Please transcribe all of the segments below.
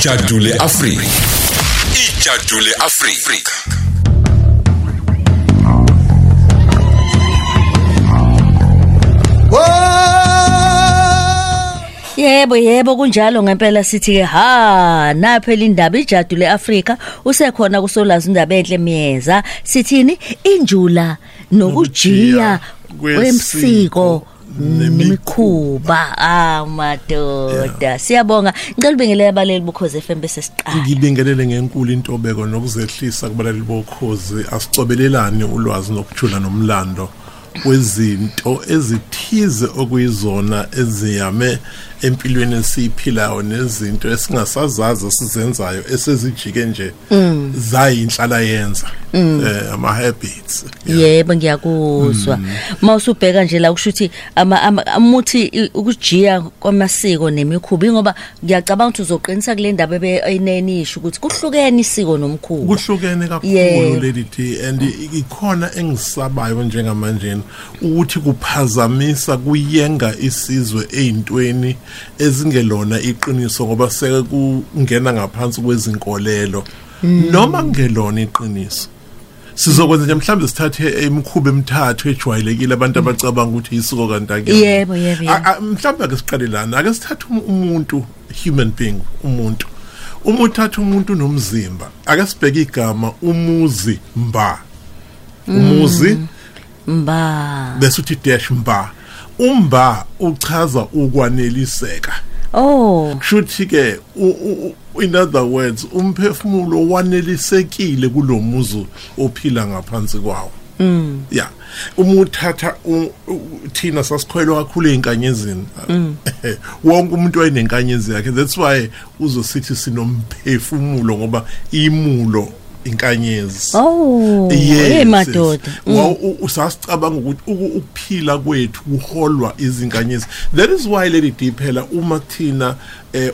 ijadule afrika. Ijadule afrika. Yebo yebo kunjalo ngempela sithi ke ha naphela indaba ijadu leAfrika usekhona kusolazi indaba enhle miyeza sithini? Injula nokujiya kwemsiko. Nemikhuba ah madoda. Siyabonga. Ngicela ubingelele abaleli bukhoze FM bese siqala. Ngibingelele ngenkulu intobeko nokuzehlisa kubalali bokhozi. Asicobelelane ulwazi nokujula nomlando kwezinto ezithize okuyizona eziyame empilweni esiyiphilayo nezinto esingasazazi sizenzayo esezijike nje zayinhlala yenza eh ama habits yebo ngiyakuzwa. Mawusubheka nje la kusho ukuthi ama- ama- amuthi ukujiya kwamasiko nemikhuba ngoba ngiyacabanga ukuthi uzoqinisa kule ndaba ebeyinenisho ukuthi kuhlukene isiko nomkhuba. Kuhlukene kakhulu Yebo. lady T and i- ikhona engisabayo njengamanje ukuthi kuphazamisa kuyenga isizwe ezintweni ezingelona iqiniso ngoba seke kungena ngaphansi kwezinkolelo. Noma kungelona iqiniso sizokwenza nje mhlawumbe sithathe imikhuba emithathu ejwayelekile abantu abacabanga ukuthi isiko kanti akuyona Yebo, yebo, mhlawumbe ake siqale lana ake sithathe um- umuntu human being umuntu. Uma uthatha umuntu nomzimba ake sibheke igama umuzi mba umuzi? Mba. Bese uthi dash mba. Umba uchaza ukwaneliseka. Oh. Kushuthi ke u- u- u- in other words umphefumulo wanelisekile kulomuzi ophila ngaphansi kwawo. Mm. Yeah uma uthatha u- u- thina sasikhoyelwa kakhulu einkanyezini wonke umuntu wayenenkanyezi yakhe. That's why uzosithi sinomphefumulo ngoba imulo inkanyezi. Oh hey madoda. Mm. Wa- u- usasicabanga ukuthi uku- ukuphila kwethu kuholwa izinkanyezi. That is why lady D phela uma thina eh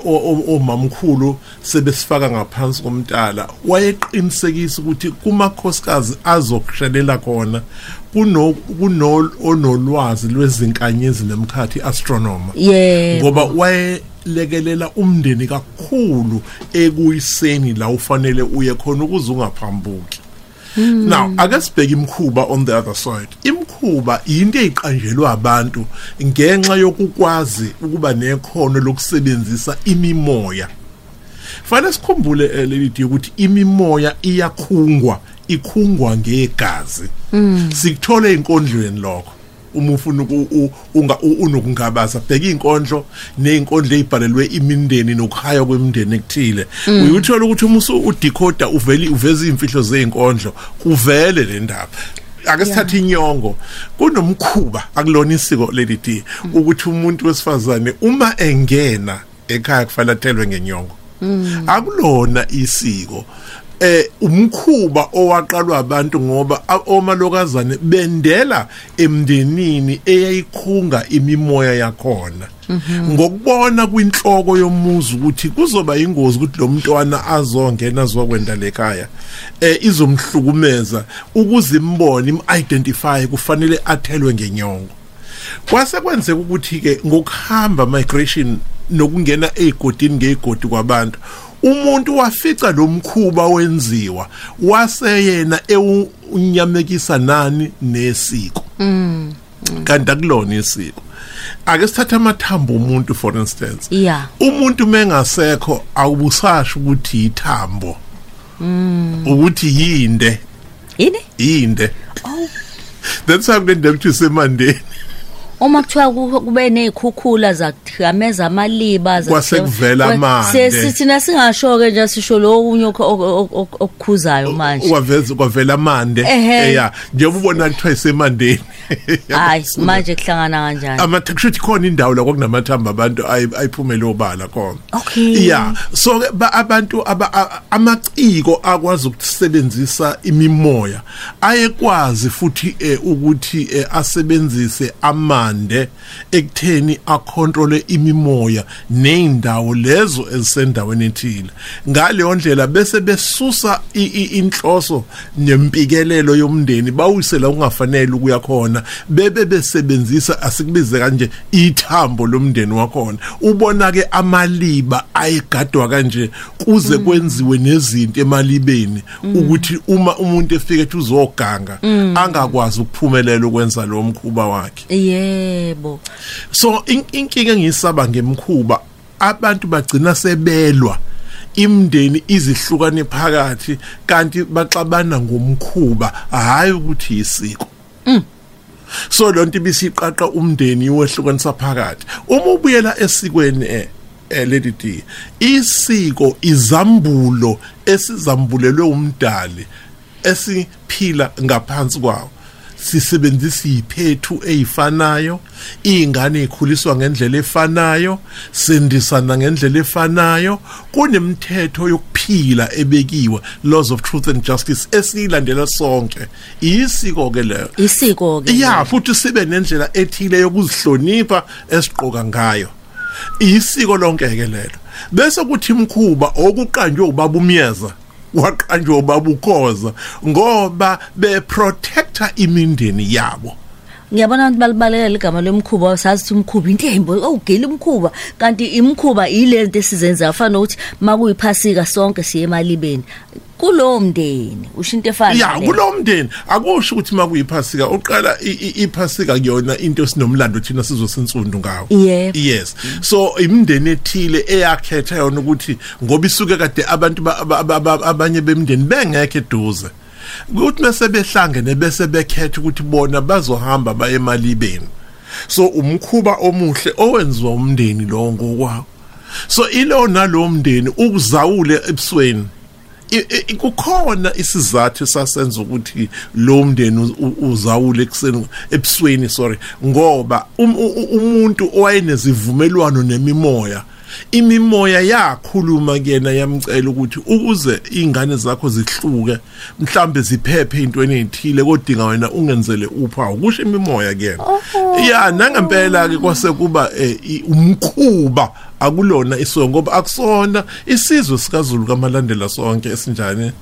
omamkhulu sebesifaka ngaphansi komntala wayeqinisekisa ukuthi kumakhosikazi azokushelela khona kuno kuno onolwazi lwezinkanyezi nemkhathi astronomer. Ngoba wayelekelela umndeni kakhulu ekuyiseni la ufanele uye khona ukuze ungaphambuki now ake sibheke imkhuba on the other side. Imkhuba into eyiqanjelwe abantu ngenxa yokukwazi ukuba nekhono lokusebenzisa imimoya. Fanele sikhumbule eh, lelithi ukuthi imimoya iyakhungwa ikhungwa ngegazi. Sikuthole inkondlweni lokho. Uma ufuna unga- unokungabaza. Bheka inkondlo nezinkondlo ezibhalelwe imindeni nokuhaya kwemindeni ekuthile. Uyuthola ukuthi uma udecoder uvele uveza izimfihlo zezinkondlo kuvele le ndaba. Ake sithathe inyongo. Kunomkhuba akulona isiko lady D ukuthi umuntu wesifazane uma engena ekhaya kufanele athelwe ngenyongo. Akulona isiko. Eh umkhuba owaqalwa abantu ngoba omalokazane bendela emndenini eyayikhunga imimoya yakhona. Ngokubona kwinhloko yomuzi ukuthi kuzoba ingozi ukuthi lo mntwana azongena azokwenda lekhaya eh izomhlukumeza ukuze imbone im-identify kufanele athelwe ngenyongo. Kwase kwenzeka ukuthi ke ngokuhamba migration nokungena ezigodini ngezigodi kwabantu umuntu wafica lo mkhuba wenziwa waseyena ewunyamekisa nani nesiko. Kanti akulona isiko. Ake sithathe amathambo omuntu for instance. Yeah. umuntu mengasekho awubusasho ukuthi ithambo ukuthi yinde. Yini? Yinde. That's how kule ndaba kuthi semandeni uma kuthiwa ku- kube nezikhukhula zakuthikameza amaliba zakuthiwa- Kwase kuvela Kwe- amande. sithina singasho ke nje sisho lo okunye okho- okho- okho- okukhuzayo manje. kwavela amande eya njengoba ubona kuthiwa isemandeni. Hayi manje kuhlangana kanjani? Amakushuthi khona indawo la kwakunamathamba abantu ayi- ayiphumela obala khona. Okay. yeah so abantu amaciko akwazi ukusebenzisa imimoya ayekwazi futhi eh, ukuthi eh, asebenzise amanzi amande ekutheni akontrole imimoya neindawo lezo ezisendaweni ethile. Ngaleyo ndlela bese besusa i- i- inhloso nempikelelo yomndeni bawuyisela ungafanele ukuya khona bebe besebenzisa asikubize kanje ithambo lomndeni wakhona. Ubona ke amaliba ayegadwa kanje kuze kwenziwe nezinto emalibeni ukuthi uma umuntu efike ethi uzoganga angakwazi ukuphumelela ukwenza lo mkhuba wakhe. Yebo. So in- inkinga engiyisaba ngemkhuba abantu bagcina sebelwa imndeni izihlukane phakathi kanti baxabana ngomkhuba hayi ukuthi isiko so lonto ibisiqaqa umndeni wehlukanisa phakathi. Uma ubuyela esikweni eh eh, lady D isiko izambulo esizambulelwe umdali esiphila ngaphansi kwawo. Sisebenzisa iphethu ezifanayo ingane ikhuliswa ngendlela efanayo sendisana ngendlela efanayo. Kunemithetho yokuphila ebekiwe laws of truth and justice esiyilandela sonke. Isiko ke leyo. Isiko ke ya futhi sibe nendlela ethile yokuzihlonipha esiqoka ngayo. Isiko lonke ke lelo. Bese kuthi imkhuba okuqanjwe ubaba umyeza waqanjwe ubaba ukhoza ngoba be protector imindeni yabo. Ngiyabona abantu balibalekela igama lomkhuba sazi ukuthi umkhuba into embo awugeli umkhuba. Kanti imkhuba ilento esizenza afana nokuthi makuyiphasika sonke siye emalibeni. Kulowo mndeni usho into efana ya naleyo. kulo mndeni. Akusho ukuthi makuyiphasika uqala i- i- iphasika kuyona into sinomlando thina sizwe sensundu ngawo. Yebo. yes. So imindeni ethile eyakhetha yona ukuthi ngoba isuke kade abantu ba- aba- aba- aba- abanye bemndeni bengekho eduze. Ukuthi bese behlangene bese bekhetha ukuthi bona bazohamba baye emalibeni. So umkhuba omuhle owenziwa umndeni lo ngokwawo so ilo nalo mndeni ukuzawule ebusweni kukhona isizathu sasenza ukuthi lo mndeni uzawule ekseni ebusweni sorry ngoba um- umuntu owayenezivumelwano nemimoya imimoya yakhuluma kuyena yamcela ukuthi ukuze ingane zakho zihluke mhlambe ziphephe intweni ezithile kodinga wena ungenzele uphawu kusho imimoya kuyena ya nangempela ke kwase kuba eh, umkhuba akulona isongo ngoba akusona isizwe sikaZulu kamalandela sonke esinjani?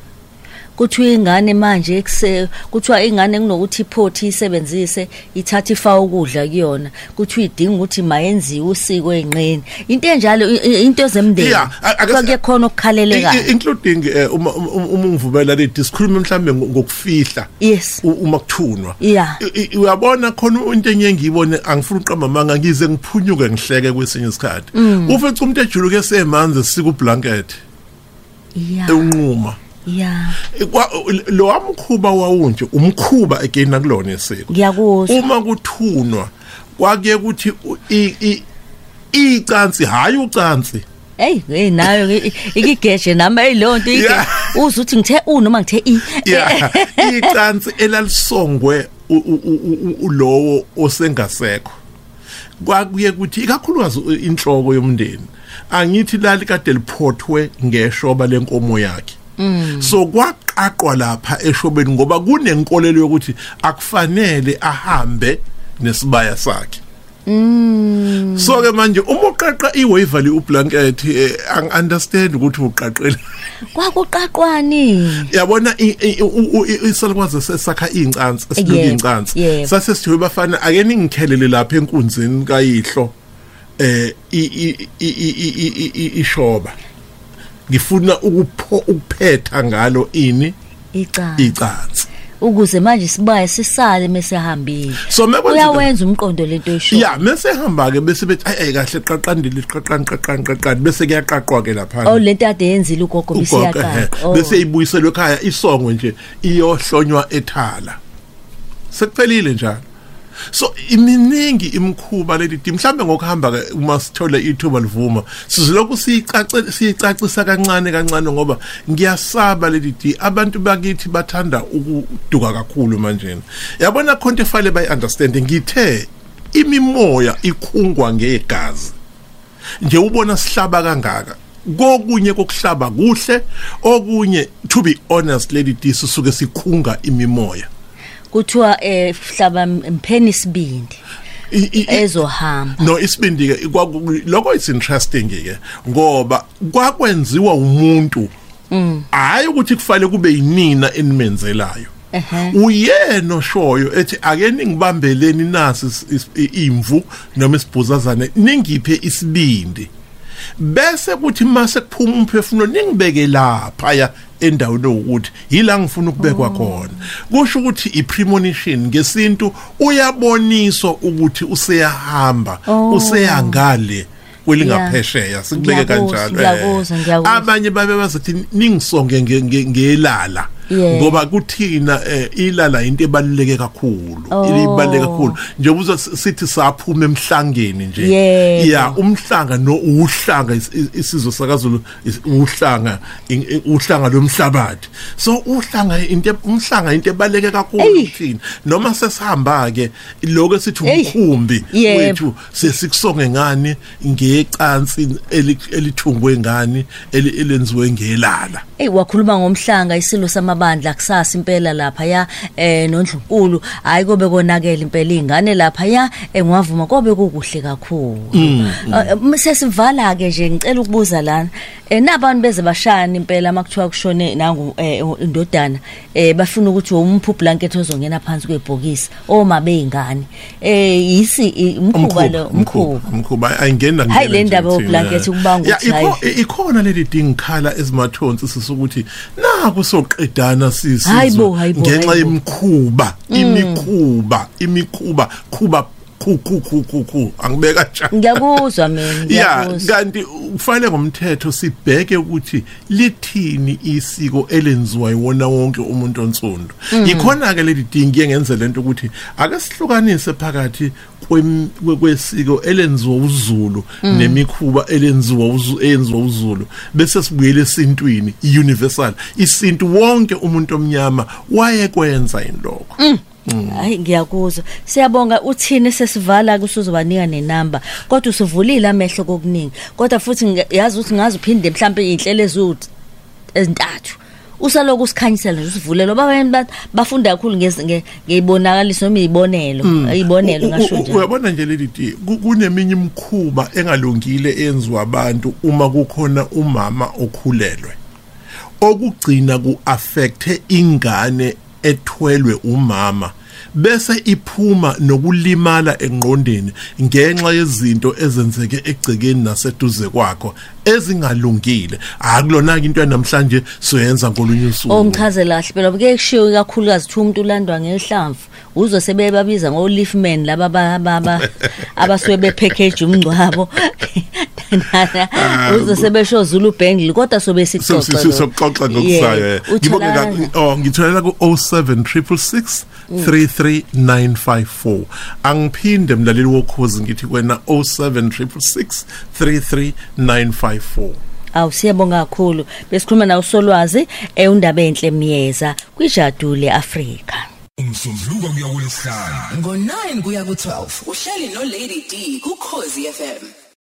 Kuthiwa ingane manje ekuse kuthiwa ingane kunokuthi iphothi isebenzise ithatha ifa ukudla kuyona. Kuthiwa idinga ukuthi mayenziwe usiko enqeni into enjalo i- i- into zemndeni Yeah, I- I guess- kwakuye khona I- okukhalelekayo i- including eh, uma uma uma ungivumela lethi sikhulume mhlambe ngo- ngokufihla yes. u- uma kuthunwa. Yeah. I- i- uyabona khona into enye ngiyibone angifuni uqamba manga ngize ngiphunyuke ngihleke kwesinye isikhathi. Ufica umuntu ejuluke semanzi sika ublanket. Yeah. Eunquma yeah lo wamkhuba wawunje umkhuba again akulona isiko. Ngiyakuzwa uma kuthunwa kwakuye ukuthi u- i- i- icansi hayi ucansi. Hey hey nayo ikigeje nami eyileyo nto ike. Uza uthi ngithe u noma ngithe i. Yeah icansi elalisongwe ulowo osengasekho. Kwakuye kuthi ikakhulukazi inhloko yomndeni angithi lali kade liphothwe ngeshoba lenkomo yakhe. So kwaqaqwa lapha eshobeni ngoba kunenkolelo yokuthi akufanele ahambe nesibaya sakhe so ke manje uma uqaqa iwavali ublanket eh, ang understand ukuthi uqaqele kwakuqaqwani yabona isalukwazi sesakha incansi Yebo, incansi sase sithiwe bafana ake ningikhelele lapha enkunzini kayihlo eh i- i- i- i- i- ishoba ngifuna ukupho ukuphetha ngalo ini? Ica icansi. Ukuze manje sibaye sisale mesehambile. So mekwenzeka uyawenza umqondo lento esho ya mase hamba ke bese bethi ay kahle qaqandile qaqani qaqani qaqani bese kuyaqaqwa ke lapha oh lento ade yenzile ugogo ugogo bisiyaqala ehe. bese ibuyiselwe ekhaya isongo nje iyohlonywa ethala. Sekuphelile njalo. So iminingi imkhuba leli mhlambe ngokuhamba ke uma sithola ithuba livuma sizolokhu siyicace siyicacisa kancane kancane ngoba ngiyasaba leli di abantu bakithi bathanda ukuduka kakhulu manje yabona khonto efale bayi understand ngithe imimoya ikhungwa ngegazi. Nje ubona sihlaba kangaka? Kokunye kokuhlaba kuhle okunye to be honest lady D sisuke sikhunga imimoya. Kuthiwa eh hlaba mpheni sibindi ezohamba. no isibindi ke lokho is interesting ke ngoba kwakwenziwa umuntu hayi ukuthi kufanele kube yinina enimenzelayo. Uyena oshoyo ethi ake ningibambeleni nasi imvu noma isibhuzazane ningiphe isibindi. Bese kuthi mase kuphuma umphefumulo ningibeke lapha ya endaweni ukuthi yila ngifuna ukubekwa khona kusho ukuthi ipremonition ngesintu uyaboniswa ukuthi useyahamba useyangale kwelingaphesheya sikubeke Ngiyakuzwa, kanjalo ngiyakuzwa, eh. ngiyakuzwa. abanye babe bazithi ningisonge nge- nge- ngelala Yeah. Ngoba kuthina eh, ilala into ebaluleke kakhulu. Oh. ibaluleke kakhulu. Njengoba sithi saphuma emhlangeni nje. Ya umhlanga no uhlanga is- is- isizwe sakaZulu uhlanga uhlanga lomhlabathi. So uhlanga into umhlanga into ebaleke kakhulu kuthina. Noma sesihamba ke lokho sithi Eyi. umkhumbi wethu sesikusonge ngani ngecansi eli- elithungwe ngani elenziwe ngelala. Ey wakhuluma ngomhlanga isilo samabandla kusasa impela lapha ya eh nondlunkulu. Hayi kobe konakela impela ingane lapha ya engwavuma kobe kukuhle kakhulu. Eh, sesivala ke nje ngicela ukubuza lana. Eh nabantu beze bashana impela makuthiwa kushone nangu eh, indodana eh bafuna ukuthi umphuphu blanket ozongena phansi kwebhokisi oma beyingane eh yisi i- umkhuba lo umkhuba umkhuba ayingena Hayi, ngingena le ndaba nje yoblanket kuthina. kubanga Ya, ukuthi ikho- hayi. ikhona leli dingikhala ezimathonsi sisukuthi naku soqedana sisizwe Hayi bo, hayi bo, ngenxa hayi bo. yemikhuba imikhuba imikhuba khuba khu khu khu khu khu angibeka kanjani ngiyakuzwa mina ya ngiyakuzwa. kanti kufanele ngomthetho sibheke ukuthi lithini isiko elenziwa yiwona wonke umuntu onsundu. Ikhona ke leli dingi yengenze lento ukuthi ake sihlukanise phakathi kwesiko elenziwa uZulu nemikhuba elenziwa eyenziwa uZulu bese sibuyele esintwini universal isintu wonke umuntu omnyama wayekwenza indokho hayi ngiyakuzwa. Siyabonga uthini sesivala kusuzobanika nenamba? Kodwa usuvulile amehlo kokuningi. Kodwa futhi yazi ukuthi ngazi uphinde mhlambe inhlelo ezuthi ezintathu. Usaloku usikhanyisela nje usivulela baba bafunda kakhulu ngeyibonakaliso noma izibonelo izibonelo U- ngasho njalo. uyabona nje leli ti ku- kuneminye imikhuba engalungile eyenziwa abantu uma kukhona umama okhulelwe. Okugcina ku-affecte ingane ethwelwe umama bese iphuma nokulimala engqondeni ngenxa yezinto ezenzeke egcekeni naseduze kwakho. Ezingalungile. Akulona into namhlanje soyenza ngolunye usuku. Ongichazela kahle phela buke kushiwo kakhulukazithi umuntu ulandwa ngehlamvu uzwe sebebabiza ngo leaf man laba ba- ba- ba- abasuke bepackage umngcwabo. Uzwe sebesho Zulu Bangle kodwa sobe So sixoxa so soxoxa ngokusayo Yeah. ngibonga Utholakala- oh ngitholela ku 07666 33954 angiphinde mlaleli wokhozi ngithi kwena 07666 33954 Awu siyabonga kakhulu. Besikhuluma nawo solwazi eundaba enhle miyeza kwijadule Afrika. Umsombuluko kuya kulesihlanu ngo-9 kuya ku-12 uhleli no-lady d kukhozi fm